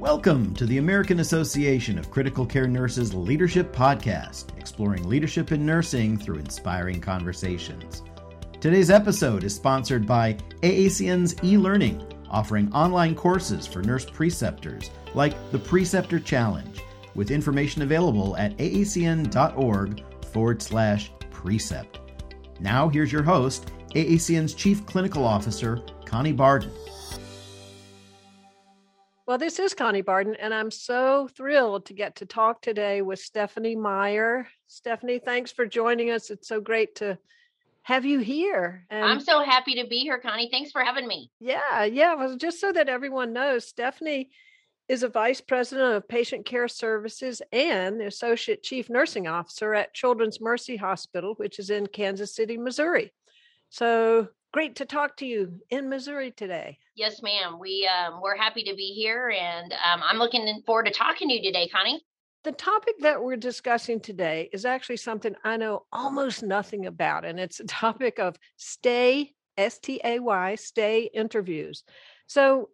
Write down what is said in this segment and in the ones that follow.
Welcome to the American Association of Critical Care Nurses Leadership Podcast, exploring leadership in nursing through inspiring conversations. Today's episode is sponsored by AACN's e learning, offering online courses for nurse preceptors like the Preceptor Challenge, with information available at aacn.org forward slash precept. Now, here's your host, AACN's Chief Clinical Officer, Connie Barden. Well, this is Connie Barden, and I'm so thrilled to get to talk today with Stephanie Meyer. Stephanie, thanks for joining us. It's so great to have you here. And I'm so happy to be here, Connie. Thanks for having me. Yeah, yeah. Well, just so that everyone knows, Stephanie is a vice president of patient care services and the associate chief nursing officer at Children's Mercy Hospital, which is in Kansas City, Missouri. So great to talk to you in Missouri today. Yes, ma'am. We um, we're happy to be here, and um, I'm looking forward to talking to you today, Connie. The topic that we're discussing today is actually something I know almost nothing about, and it's a topic of stay S T A Y stay interviews. So,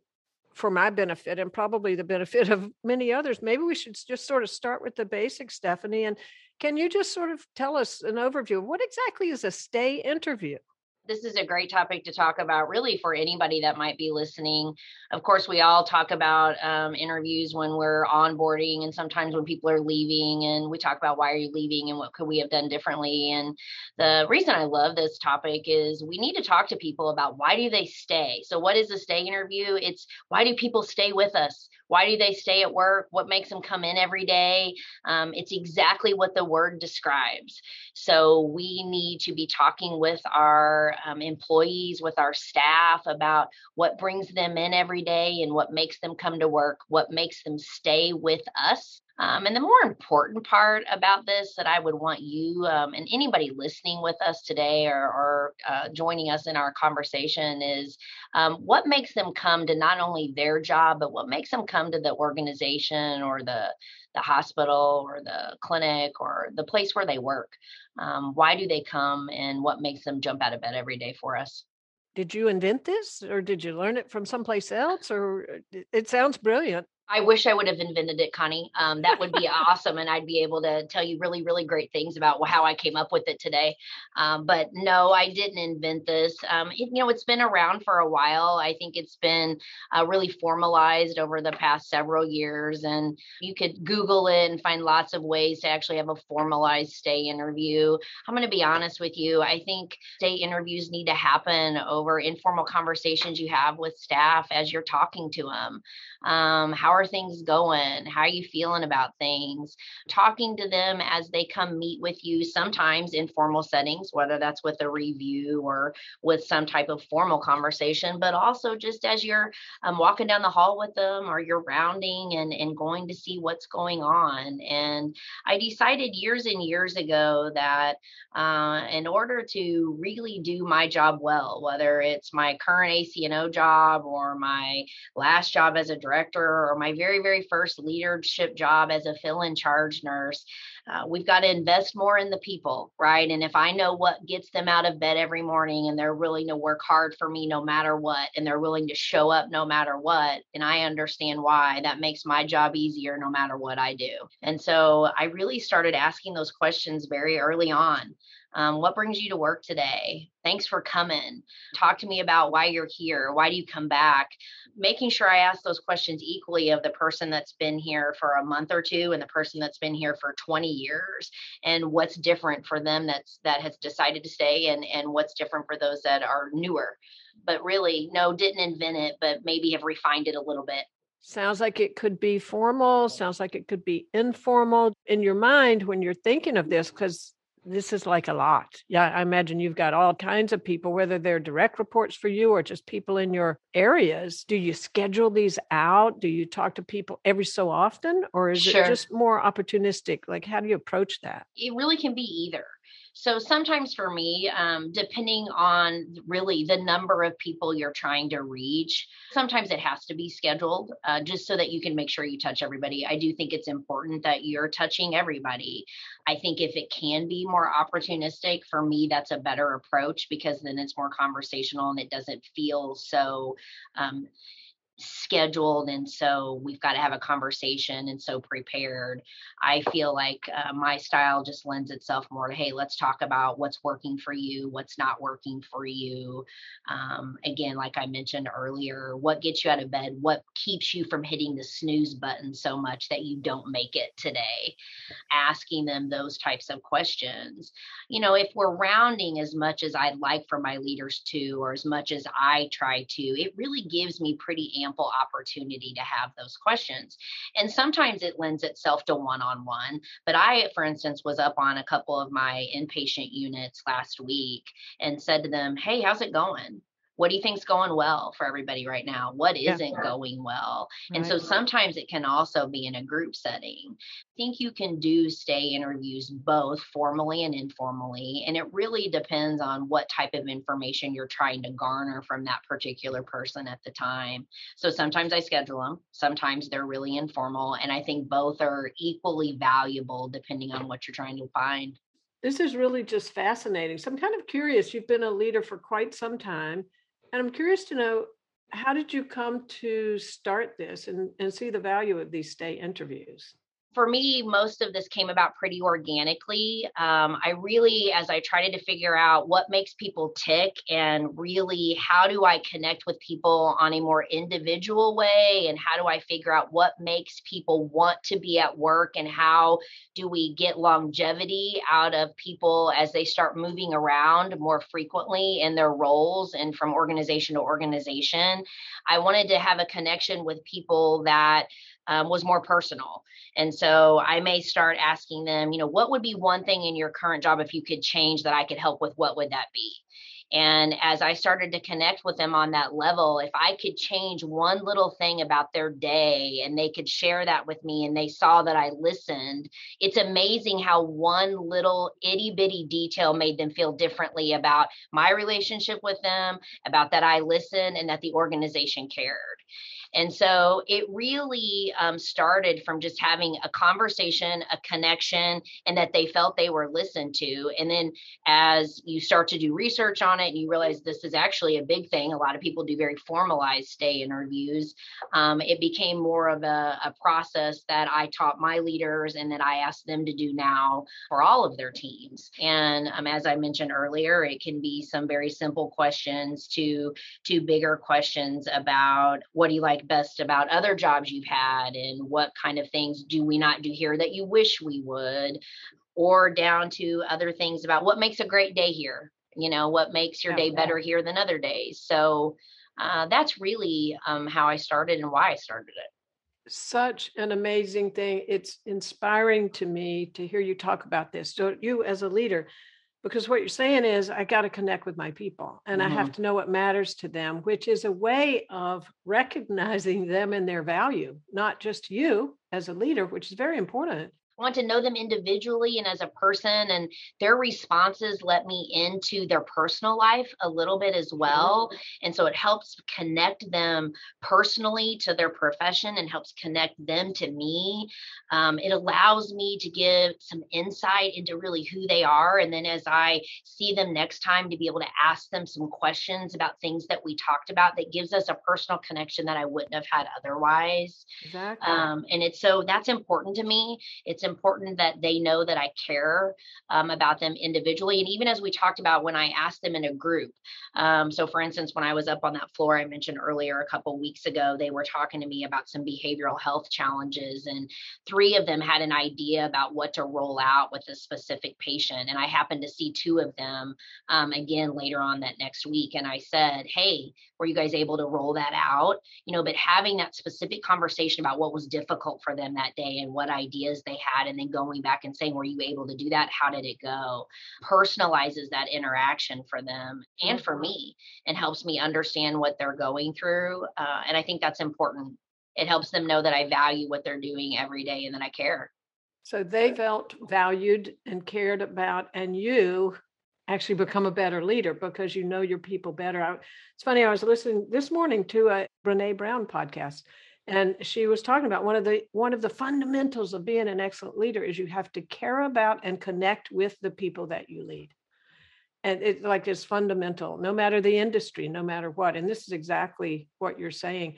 for my benefit and probably the benefit of many others, maybe we should just sort of start with the basics, Stephanie. And can you just sort of tell us an overview of what exactly is a stay interview? This is a great topic to talk about really for anybody that might be listening. Of course we all talk about um, interviews when we're onboarding and sometimes when people are leaving and we talk about why are you leaving and what could we have done differently? And the reason i love this topic is we need to talk to people about why do they stay? So what is a stay interview? It's why do people stay with us? Why do they stay at work? What makes them come in every day? Um, it's exactly what the word describes. So we need to be talking with our um, employees with our staff about what brings them in every day and what makes them come to work what makes them stay with us. Um, and the more important part about this that I would want you um, and anybody listening with us today or, or uh, joining us in our conversation is um, what makes them come to not only their job, but what makes them come to the organization or the the hospital or the clinic or the place where they work. Um, why do they come, and what makes them jump out of bed every day for us? Did you invent this, or did you learn it from someplace else? Or uh, it sounds brilliant. I wish I would have invented it, Connie. Um, that would be awesome, and I'd be able to tell you really, really great things about how I came up with it today. Um, but no, I didn't invent this. Um, it, you know, it's been around for a while. I think it's been uh, really formalized over the past several years, and you could Google it and find lots of ways to actually have a formalized stay interview. I'm going to be honest with you. I think stay interviews need to happen over informal conversations you have with staff as you're talking to them. Um, how are things going? How are you feeling about things? Talking to them as they come meet with you, sometimes in formal settings, whether that's with a review or with some type of formal conversation, but also just as you're um, walking down the hall with them or you're rounding and, and going to see what's going on. And I decided years and years ago that uh, in order to really do my job well, whether it's my current ACNO job or my last job as a director or my very, very first leadership job as a fill in charge nurse. Uh, we've got to invest more in the people, right? And if I know what gets them out of bed every morning and they're willing to work hard for me no matter what, and they're willing to show up no matter what, and I understand why, that makes my job easier no matter what I do. And so I really started asking those questions very early on. Um, what brings you to work today? Thanks for coming. Talk to me about why you're here. Why do you come back? Making sure I ask those questions equally of the person that's been here for a month or two and the person that's been here for 20 years and what's different for them that's that has decided to stay and and what's different for those that are newer. But really, no, didn't invent it, but maybe have refined it a little bit. Sounds like it could be formal, sounds like it could be informal in your mind when you're thinking of this because this is like a lot. Yeah, I imagine you've got all kinds of people, whether they're direct reports for you or just people in your areas. Do you schedule these out? Do you talk to people every so often? Or is sure. it just more opportunistic? Like, how do you approach that? It really can be either. So sometimes for me, um, depending on really the number of people you're trying to reach, sometimes it has to be scheduled uh, just so that you can make sure you touch everybody. I do think it's important that you're touching everybody. I think if it can be more opportunistic, for me, that's a better approach because then it's more conversational and it doesn't feel so. Um, scheduled and so we've got to have a conversation and so prepared. I feel like uh, my style just lends itself more to hey let's talk about what's working for you what's not working for you. Um, again like i mentioned earlier what gets you out of bed what keeps you from hitting the snooze button so much that you don't make it today? Asking them those types of questions. You know if we're rounding as much as i'd like for my leaders to or as much as i try to it really gives me pretty ample opportunity to have those questions. And sometimes it lends itself to one on one. But I, for instance, was up on a couple of my inpatient units last week and said to them, Hey, how's it going? What do you think's going well for everybody right now what isn't yeah. going well right. and so sometimes it can also be in a group setting i think you can do stay interviews both formally and informally and it really depends on what type of information you're trying to garner from that particular person at the time so sometimes i schedule them sometimes they're really informal and i think both are equally valuable depending on what you're trying to find this is really just fascinating. So I'm kind of curious. You've been a leader for quite some time. And I'm curious to know how did you come to start this and, and see the value of these stay interviews? For me, most of this came about pretty organically. Um, I really, as I tried to figure out what makes people tick and really how do I connect with people on a more individual way, and how do I figure out what makes people want to be at work, and how do we get longevity out of people as they start moving around more frequently in their roles and from organization to organization. I wanted to have a connection with people that um, was more personal. And so I may start asking them, you know, what would be one thing in your current job if you could change that I could help with? What would that be? And as I started to connect with them on that level, if I could change one little thing about their day and they could share that with me and they saw that I listened, it's amazing how one little itty bitty detail made them feel differently about my relationship with them, about that I listened and that the organization cared. And so it really um, started from just having a conversation, a connection, and that they felt they were listened to. And then as you start to do research on it and you realize this is actually a big thing, a lot of people do very formalized stay interviews. Um, it became more of a, a process that I taught my leaders and that I asked them to do now for all of their teams. And um, as I mentioned earlier, it can be some very simple questions to to bigger questions about what do you like like best about other jobs you've had and what kind of things do we not do here that you wish we would? Or down to other things about what makes a great day here? You know what makes your day better here than other days? So uh, that's really um, how i started and why i started it. Such an amazing thing. It's inspiring to me to hear you talk about this. So you as a leader because what you're saying is i got to connect with my people and mm-hmm. i have mm-hmm. to know what matters to them which is a way of recognizing them and their value not just you as a leader which is very important want to know them individually and as a person and their responses let me into their personal life a little bit as well. And so it helps connect them personally to their profession and helps connect them to me. Um, it allows me to give some insight into really who they are and then as i see them next time to be able to ask them some questions about things that we talked about that gives us a personal connection that i wouldn't have had otherwise. Exactly. um, and it's so that's important to me. It's it's important that they know that I care um, about them individually. And even as we talked about when I asked them in a group. Um, so, for instance, when I was up on that floor I mentioned earlier a couple weeks ago, they were talking to me about some behavioral health challenges, and three of them had an idea about what to roll out with a specific patient. And I happened to see two of them um, again later on that next week. And I said, Hey, were you guys able to roll that out? You know, but having that specific conversation about what was difficult for them that day and what ideas they had, and then going back and saying, Were you able to do that? How did it go? Personalizes that interaction for them and for mm-hmm. me and helps me understand what they're going through. Uh, and I think that's important. It helps them know that I value what they're doing every day and that I care. So they felt valued and cared about, and you actually become a better leader because you know your people better. I, it's funny, I was listening this morning to a Brene Brown podcast, and she was talking about one of the one of the fundamentals of being an excellent leader is you have to care about and connect with the people that you lead. And it's like it's fundamental, no matter the industry, no matter what. And this is exactly what you're saying.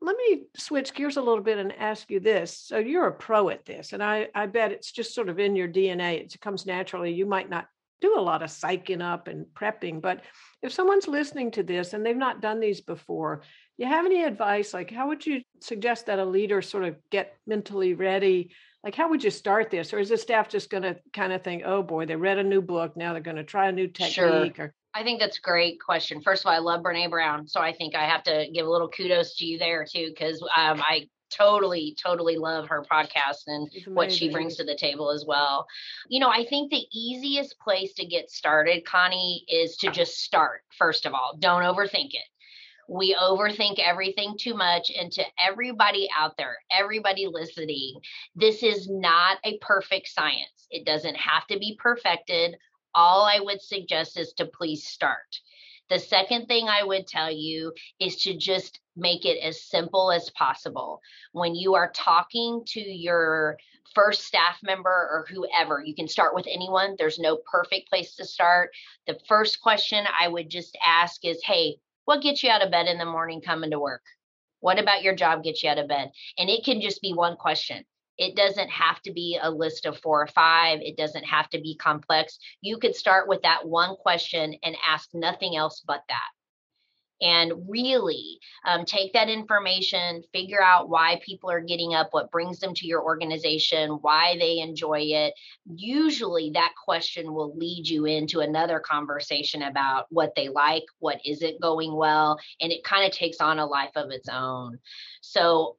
let me switch gears a little bit and ask you this. So you're a pro at this, and I, I bet it's just sort of in your DNA. It comes naturally. You might not do a lot of psyching up and prepping, but if someone's listening to this and they've not done these before, you have any advice? Like, how would you suggest that a leader sort of get mentally ready? Like, how would you start this? Or is the staff just going to kind of think, oh boy, they read a new book, now they're going to try a new technique? Sure. Or I think that's a great question. First of all, I love Brene Brown, so I think I have to give a little kudos to you there too, because um, I totally, totally love her podcast and what she brings to the table as well. You know, I think the easiest place to get started, Connie, is to just start. First of all, don't overthink it we overthink everything too much and to everybody out there everybody listening this is not a perfect science it doesn't have to be perfected all I would suggest is to please start. The second thing I would tell you is to just make it as simple as possible. When you are talking to your first staff member or whoever, you can start with anyone. There's no perfect place to start. The first question I would just ask is Hey, what gets you out of bed in the morning coming to work? What about your job gets you out of bed? And it can just be one question. It doesn't have to be a list of four or five. It doesn't have to be complex. You could start with that one question and ask nothing else but that. And really um, take that information, figure out why people are getting up, what brings them to your organization, why they enjoy it. Usually, that question will lead you into another conversation about what they like, what isn't going well, and it kind of takes on a life of its own. So,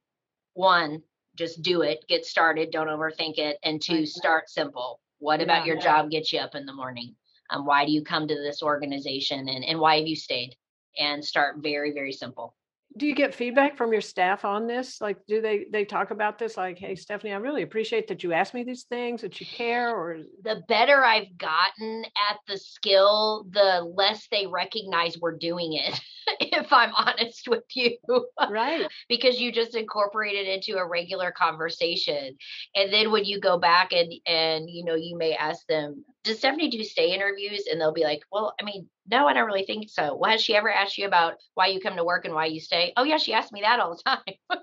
one, just do it, get started, don't overthink it. And two, start simple. What about yeah, your job gets you up in the morning? Um, why do you come to this organization and, and why have you stayed? And start very, very simple. Do you get feedback from your staff on this? Like do they they talk about this like hey stephanie i really appreciate that you asked me these things that you care or? The better i've gotten at the skill the less they recognize we're doing it if i'm honest with you right because you just incorporate it into a regular conversation and then when you go back and and you know you may ask them does stephanie do stay interviews and they'll be like well i mean no, I don't really think so. Well, has she ever asked you about why you come to work and why you stay? Oh, yeah, she asked me that all the time.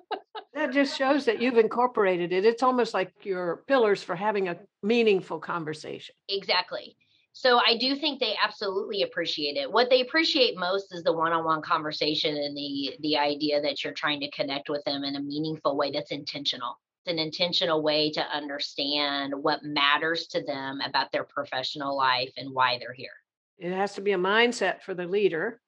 that just shows that you've incorporated it. It's almost like your pillars for having a meaningful conversation. Exactly. So I do think they absolutely appreciate it. What they appreciate most is the one-on-one conversation and the the idea that you're trying to connect with them in a meaningful way that's intentional. It's an intentional way to understand what matters to them about their professional life and why they're here. It has to be a mindset for the leader,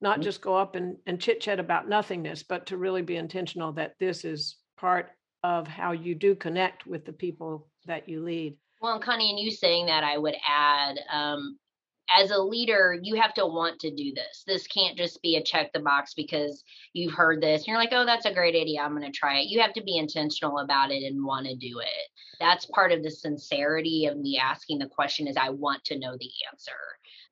not mm-hmm. just go up and, and chit chat about nothingness, but to really be intentional that this is part of how you do connect with the people that you lead. Well, Connie, and you saying that, I would add, um, as a leader, you have to want to do this. This can't just be a check the box because you've heard this and you're like, oh, that's a great idea. I'm going to try it. You have to be intentional about it and want to do it. That's part of the sincerity of me asking the question is I want to know the answer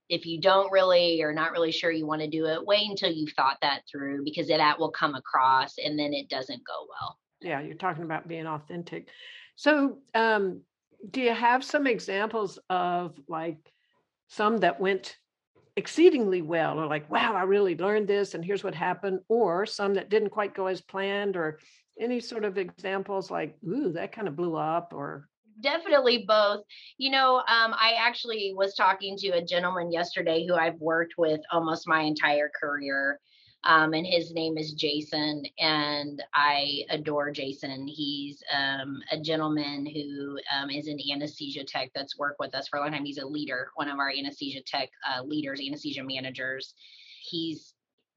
if you don't really or not really sure you want to do it, wait until you've thought that through because that will come across and then it doesn't go well. Yeah, you're talking about being authentic. So, um, do you have some examples of like some that went exceedingly well or like wow i really learned this and here's what happened or some that didn't quite go as planned or any sort of examples like ooh that kind of blew up or definitely both. You know, um, I actually was talking to a gentleman yesterday who I've worked with almost my entire career. Um, and his name is Jason, and I adore Jason. He's um, a gentleman who um, is an anesthesia tech that's worked with us for a long time. He's a leader, one of our anesthesia tech uh, leaders, anesthesia managers. He's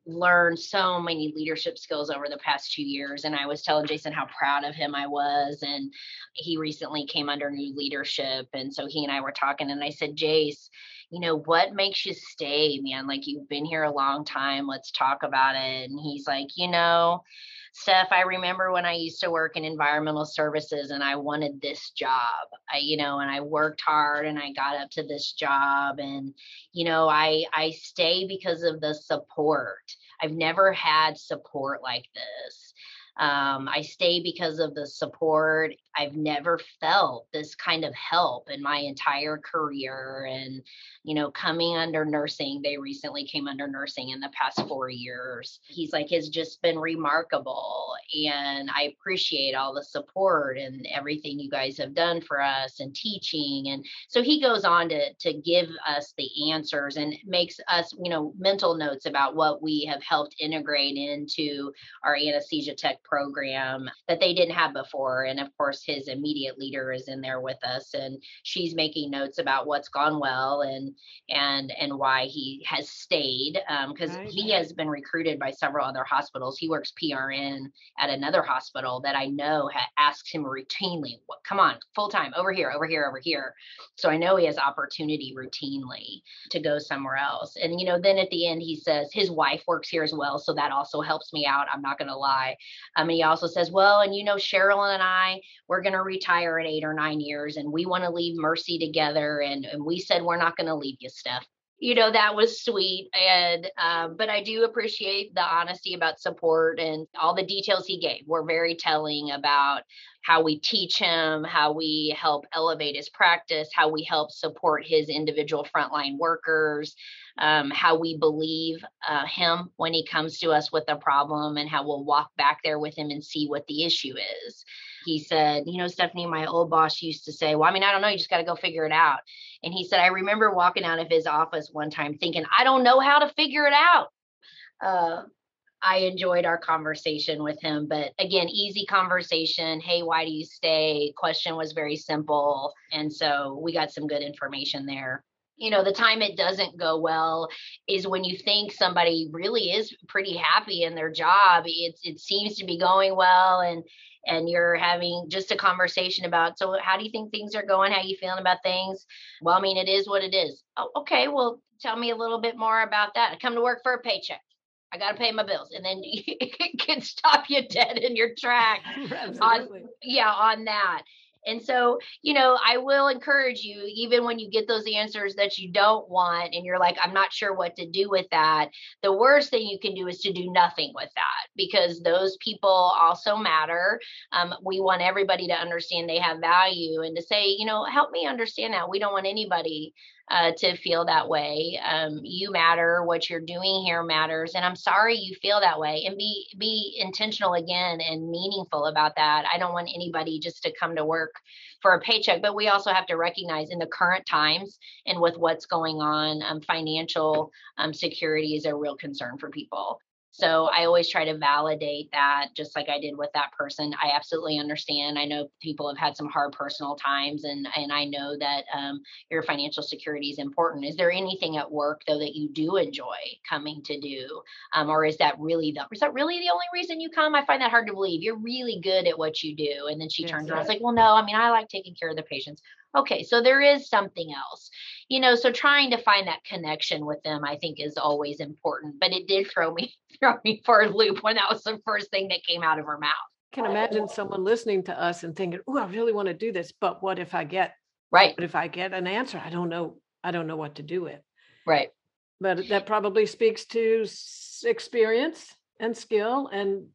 learned so many leadership skills over the past two years. And I was telling Jason how proud of him I was. And he recently came under new leadership. And so he and I were talking, and I said, Jace, you know, what makes you stay, man? Like, you've been here a long time. Let's talk about it. And he's like, you know, Steph, I remember when I used to work in environmental services and I wanted this job. I, you know, and I worked hard and I got up to this job and, you know, I I stay because of the support. I've never had support like this. Um, I stay because of the support. I've never felt this kind of help in my entire career. And, you know, coming under nursing, they recently came under nursing in the past four years. He's like, it's just been remarkable. And I appreciate all the support and everything you guys have done for us and teaching. And so he goes on to, to give us the answers and makes us, you know, mental notes about what we have helped integrate into our anesthesia tech program that they didn't have before. And of course, his immediate leader is in there with us and she's making notes about what's gone well and and and why he has stayed because um, right. he has been recruited by several other hospitals. He works prn at another hospital that i know ha- asks him routinely what come on full time over here over here over here. So i know he has opportunity routinely to go somewhere else. And you know then at the end he says his wife works here as well so that also helps me out i'm not going to lie. Um, and he also says well and you know cheryl and i we're going to retire in eight or nine years and we want to leave mercy together and, and we said we're not going to leave you steph you know that was sweet and um, but i do appreciate the honesty about support and all the details he gave. Were very telling about how we teach him how we help elevate his practice how we help support his individual frontline workers um, how we believe uh, him when he comes to us with a problem and how we'll walk back there with him and see what the issue is he said, You know, Stephanie, my old boss used to say, Well, I mean, I don't know, you just got to go figure it out. And he said, I remember walking out of his office one time thinking, I don't know how to figure it out. Uh, I enjoyed our conversation with him, but again, easy conversation. Hey, why do you stay? Question was very simple. And so we got some good information there you know the time it doesn't go well is when you think somebody really is pretty happy in their job it, it seems to be going well and and you're having just a conversation about so how do you think things are going how you feeling about things well i mean it is what it is oh, okay well tell me a little bit more about that i come to work for a paycheck I got to pay my bills. And then it can stop you dead in your track. on, yeah, on that. And so, you know, I will encourage you, even when you get those answers that you don't want and you're like, I'm not sure what to do with that, the worst thing you can do is to do nothing with that because those people also matter. Um, we want everybody to understand they have value and to say, you know, help me understand that. We don't want anybody uh, to feel that way. Um, you matter. What you're doing here matters, and I'm sorry you feel that way. And be be intentional again and meaningful about that. I don't want anybody just to come to work for a paycheck, but we also have to recognize in the current times and with what's going on, um, financial um, security is a real concern for people. So I always try to validate that, just like I did with that person. I absolutely understand. I know people have had some hard personal times, and and I know that um, your financial security is important. Is there anything at work though that you do enjoy coming to do, um, or is that really the is that really the only reason you come? I find that hard to believe. You're really good at what you do, and then she yes, turns around, like, well, no, I mean, I like taking care of the patients okay so there is something else. You know so trying to find that connection with them i think is always important but it did throw me throw me for a loop when that was the first thing that came out of her mouth. I can imagine someone listening to us and thinking oh i really want to do this but what if i get right. but if i get an answer? I don't know i don't know what to do with. Right. But that probably speaks to experience and skill and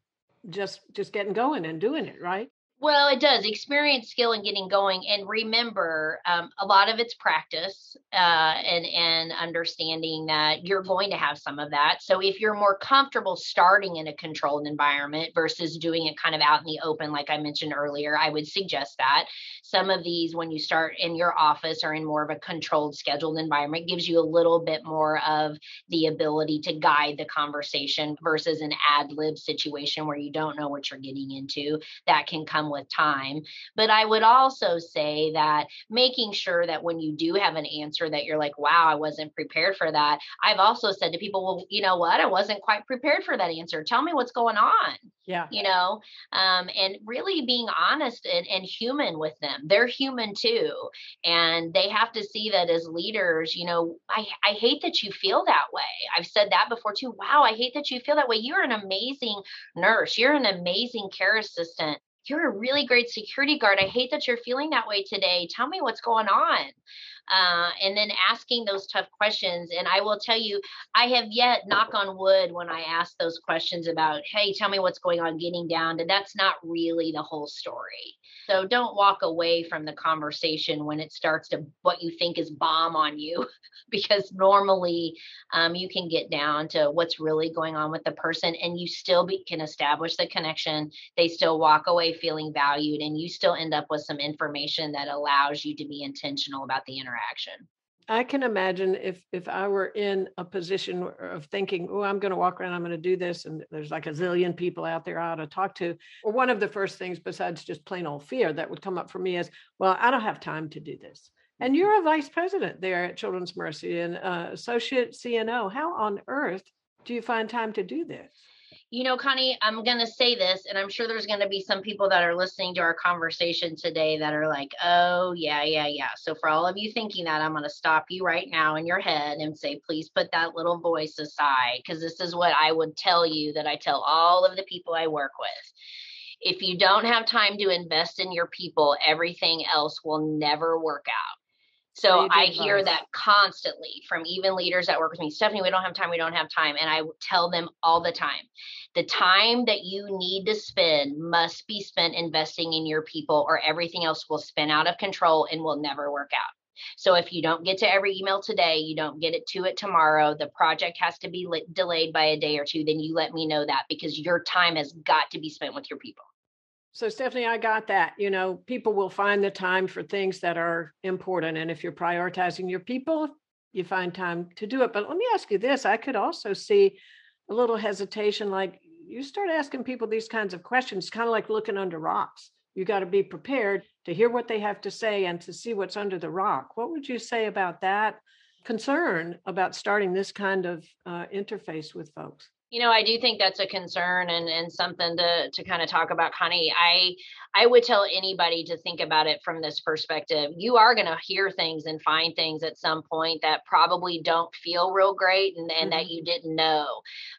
just just getting going and doing it right well, it does experience skill in getting going, and remember, um, a lot of it's practice uh, and and understanding that you're going to have some of that. So if you're more comfortable starting in a controlled environment versus doing it kind of out in the open, like I mentioned earlier, I would suggest that some of these, when you start in your office or in more of a controlled, scheduled environment, gives you a little bit more of the ability to guide the conversation versus an ad lib situation where you don't know what you're getting into. That can come with time. But I would also say that making sure that when you do have an answer that you're like, wow, I wasn't prepared for that. I've also said to people, well, you know what? I wasn't quite prepared for that answer. Tell me what's going on. Yeah. You know, um, and really being honest and, and human with them. They're human too. And they have to see that as leaders, you know, I, I hate that you feel that way. I've said that before too. Wow, I hate that you feel that way. You're an amazing nurse. You're an amazing care assistant you're a really great security guard. I hate that you're feeling that way today. Tell me what's going on. Uh, and then asking those tough questions. And I will tell you, I have yet, knock on wood, when I ask those questions about, hey, tell me what's going on, getting down, to that's not really the whole story. So don't walk away from the conversation when it starts to what you think is bomb on you, because normally um, you can get down to what's really going on with the person and you still be, can establish the connection. They still walk away feeling valued and you still end up with some information that allows you to be intentional about the interaction. I can imagine if if I were in a position of thinking, oh, I'm going to walk around, I'm going to do this, and there's like a zillion people out there I ought to talk to. Or one of the first things, besides just plain old fear, that would come up for me is, well, I don't have time to do this. And you're a vice president there at Children's Mercy and uh, associate CNO. How on earth do you find time to do this? You know, Connie, I'm going to say this, and I'm sure there's going to be some people that are listening to our conversation today that are like, oh, yeah, yeah, yeah. So, for all of you thinking that, I'm going to stop you right now in your head and say, please put that little voice aside, because this is what I would tell you that I tell all of the people I work with. If you don't have time to invest in your people, everything else will never work out. So I hear that constantly from even leaders that work with me. Stephanie, we don't have time. We don't have time. And I tell them all the time the time that you need to spend must be spent investing in your people, or everything else will spin out of control and will never work out. So if you don't get to every email today, you don't get it to it tomorrow, the project has to be delayed by a day or two, then you let me know that because your time has got to be spent with your people. So, Stephanie, I got that. You know, people will find the time for things that are important. And if you're prioritizing your people, you find time to do it. But let me ask you this I could also see a little hesitation like you start asking people these kinds of questions, kind of like looking under rocks. You got to be prepared to hear what they have to say and to see what's under the rock. What would you say about that concern about starting this kind of uh, interface with folks? You know i do think that's a concern and and something to to kind of talk about connie. I i would tell anybody to think about it from this perspective. You are going to hear things and find things at some point that probably don't feel real great and, and mm-hmm. that you didn't know.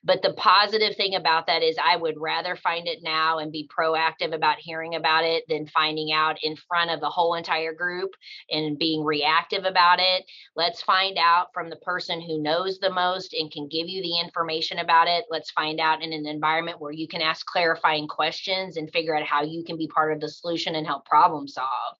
But the positive thing about that is i would rather find it now and be proactive about hearing about it than finding out in front of the whole entire group and being reactive about it. Let's find out from the person who knows the most and can give you the information about it it. Let's find out in an environment where you can ask clarifying questions and figure out how you can be part of the solution and help problem solve.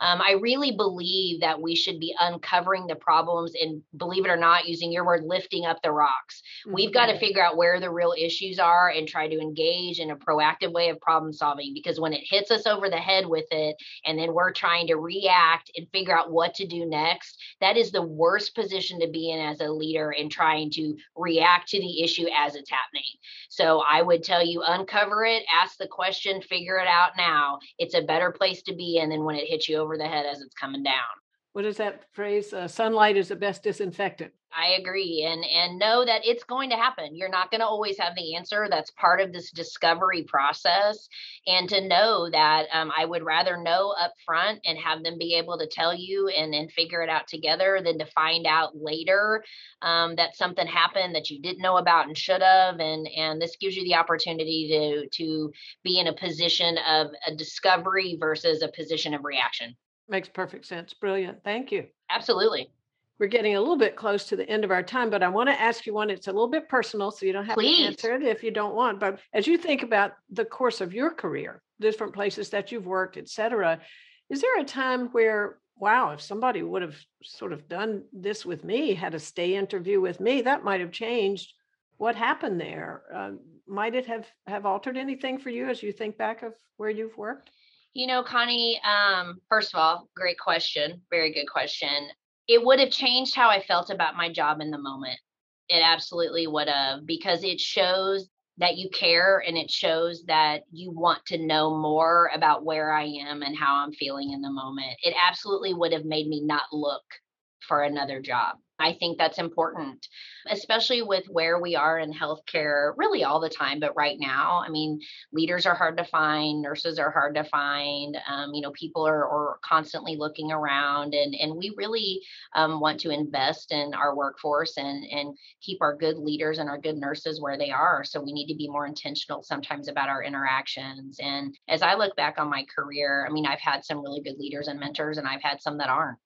Um, I really believe that we should be uncovering the problems and, believe it or not, using your word, lifting up the rocks. Mm-hmm. We've got to figure out where the real issues are and try to engage in a proactive way of problem solving because when it hits us over the head with it and then we're trying to react and figure out what to do next, that is the worst position to be in as a leader in trying to react to the issue as it's happening. So I would tell you uncover it, ask the question, figure it out now. It's a better place to be in than when it hits you over the head as it's coming down. What is that phrase? Uh, sunlight is the best disinfectant. I agree. And and know that it's going to happen. You're not going to always have the answer. That's part of this discovery process. And to know that um, I would rather know up front and have them be able to tell you and and figure it out together than to find out later um, that something happened that you didn't know about and should have. And and this gives you the opportunity to to be in a position of a discovery versus a position of reaction. Makes perfect sense. Brilliant. Thank you. Absolutely we're getting a little bit close to the end of our time, but I want to ask you one. It's a little bit personal, so you don't have Please. to answer it if you don't want. But as you think about the course of your career, different places that you've worked, et cetera, is there a time where, wow, if somebody would have sort of done this with me, had a stay interview with me, that might have changed what happened there? Uh, might it have have altered anything for you as you think back of where you've worked? You know, Connie, um, first of all, great question. Very good question it would have changed how I felt about my job in the moment. It absolutely would have because it shows that you care and it shows that you want to know more about where I am and how I'm feeling in the moment. It absolutely would have made me not look for another job. I think that's important, especially with where we are in healthcare, really all the time. But right now, I mean, leaders are hard to find, nurses are hard to find. Um, you know, people are, are, constantly looking around, and and we really um, want to invest in our workforce and and keep our good leaders and our good nurses where they are. So we need to be more intentional sometimes about our interactions. And as I look back on my career, I mean, I've had some really good leaders and mentors, and I've had some that aren't.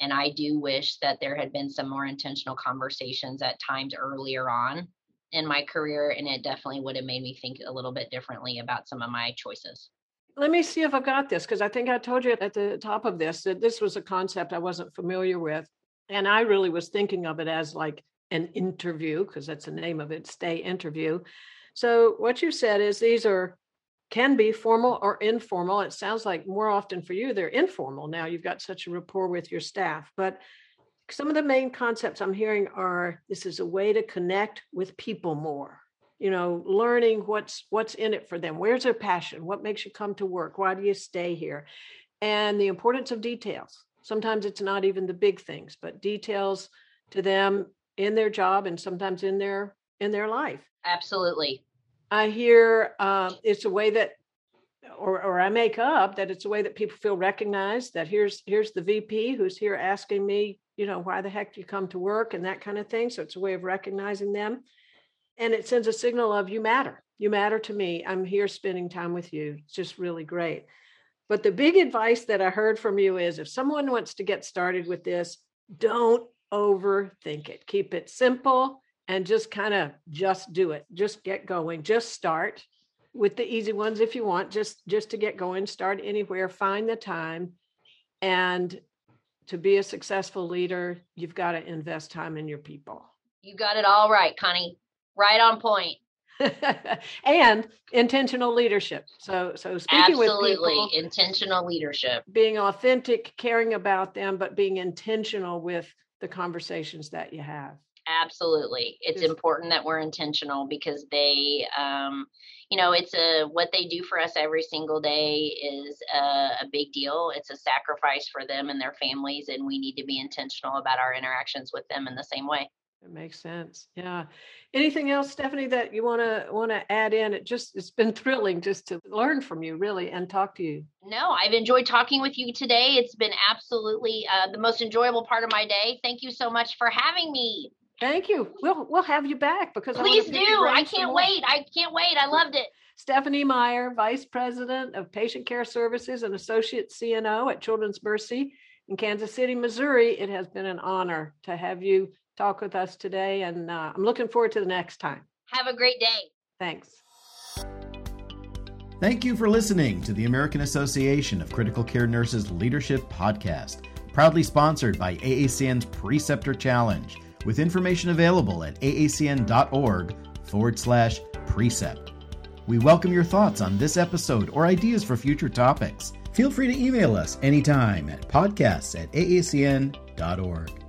And I do wish that there had been some more intentional conversations at times earlier on in my career. And it definitely would have made me think a little bit differently about some of my choices. Let me see if I've got this because I think I told you at the top of this that this was a concept I wasn't familiar with. And I really was thinking of it as like an interview because that's the name of it stay interview. So, what you said is these are can be formal or informal. It sounds like more often for you, they're informal. Now you've got such a rapport with your staff. But some of the main concepts I'm hearing are this is a way to connect with people more. You know, learning what's what's in it for them. Where's their passion? What makes you come to work? Why do you stay here? And the importance of details. Sometimes it's not even the big things, but details to them in their job and sometimes in their in their life. Absolutely. I hear uh, it's a way that, or or I make up that it's a way that people feel recognized. That here's here's the VP who's here asking me, you know, why the heck do you come to work and that kind of thing. So it's a way of recognizing them, and it sends a signal of you matter. You matter to me. I'm here spending time with you. It's just really great. But the big advice that I heard from you is if someone wants to get started with this, don't overthink it. Keep it simple and just kind of just do it just get going just start with the easy ones if you want just just to get going start anywhere find the time and to be a successful leader you've got to invest time in your people. You got it all right connie. Right on point. And intentional leadership. So so speaking absolutely with people, intentional leadership. being authentic caring about them but being intentional with the conversations that you have absolutely. It's important that we're intentional because they um, you know it's a what they do for us every single day is a, a, big deal. It's a sacrifice for them and their families and we need to be intentional about our interactions with them in the same way. It makes sense. Yeah. Anything else stephanie that you want to want to add in? It just it's been thrilling just to learn from you really and talk to you. No i've enjoyed talking with you today. It's been absolutely uh, the most enjoyable part of my day. Thank you so much for having me Thank you. We'll we'll have you back because please do. I can't wait. I can't wait. I loved it. Stephanie Meyer, Vice President of Patient Care Services and Associate CNO at Children's Mercy in Kansas City, Missouri. It has been an honor to have you talk with us today, and uh, I'm looking forward to the next time. Have a great day. Thanks. Thank you for listening to the American Association of Critical Care Nurses Leadership Podcast, proudly sponsored by AACN's Preceptor Challenge with information available at aacn.org forward slash precept. We welcome your thoughts on this episode or ideas for future topics. Feel free to email us anytime at podcasts at aacn.org.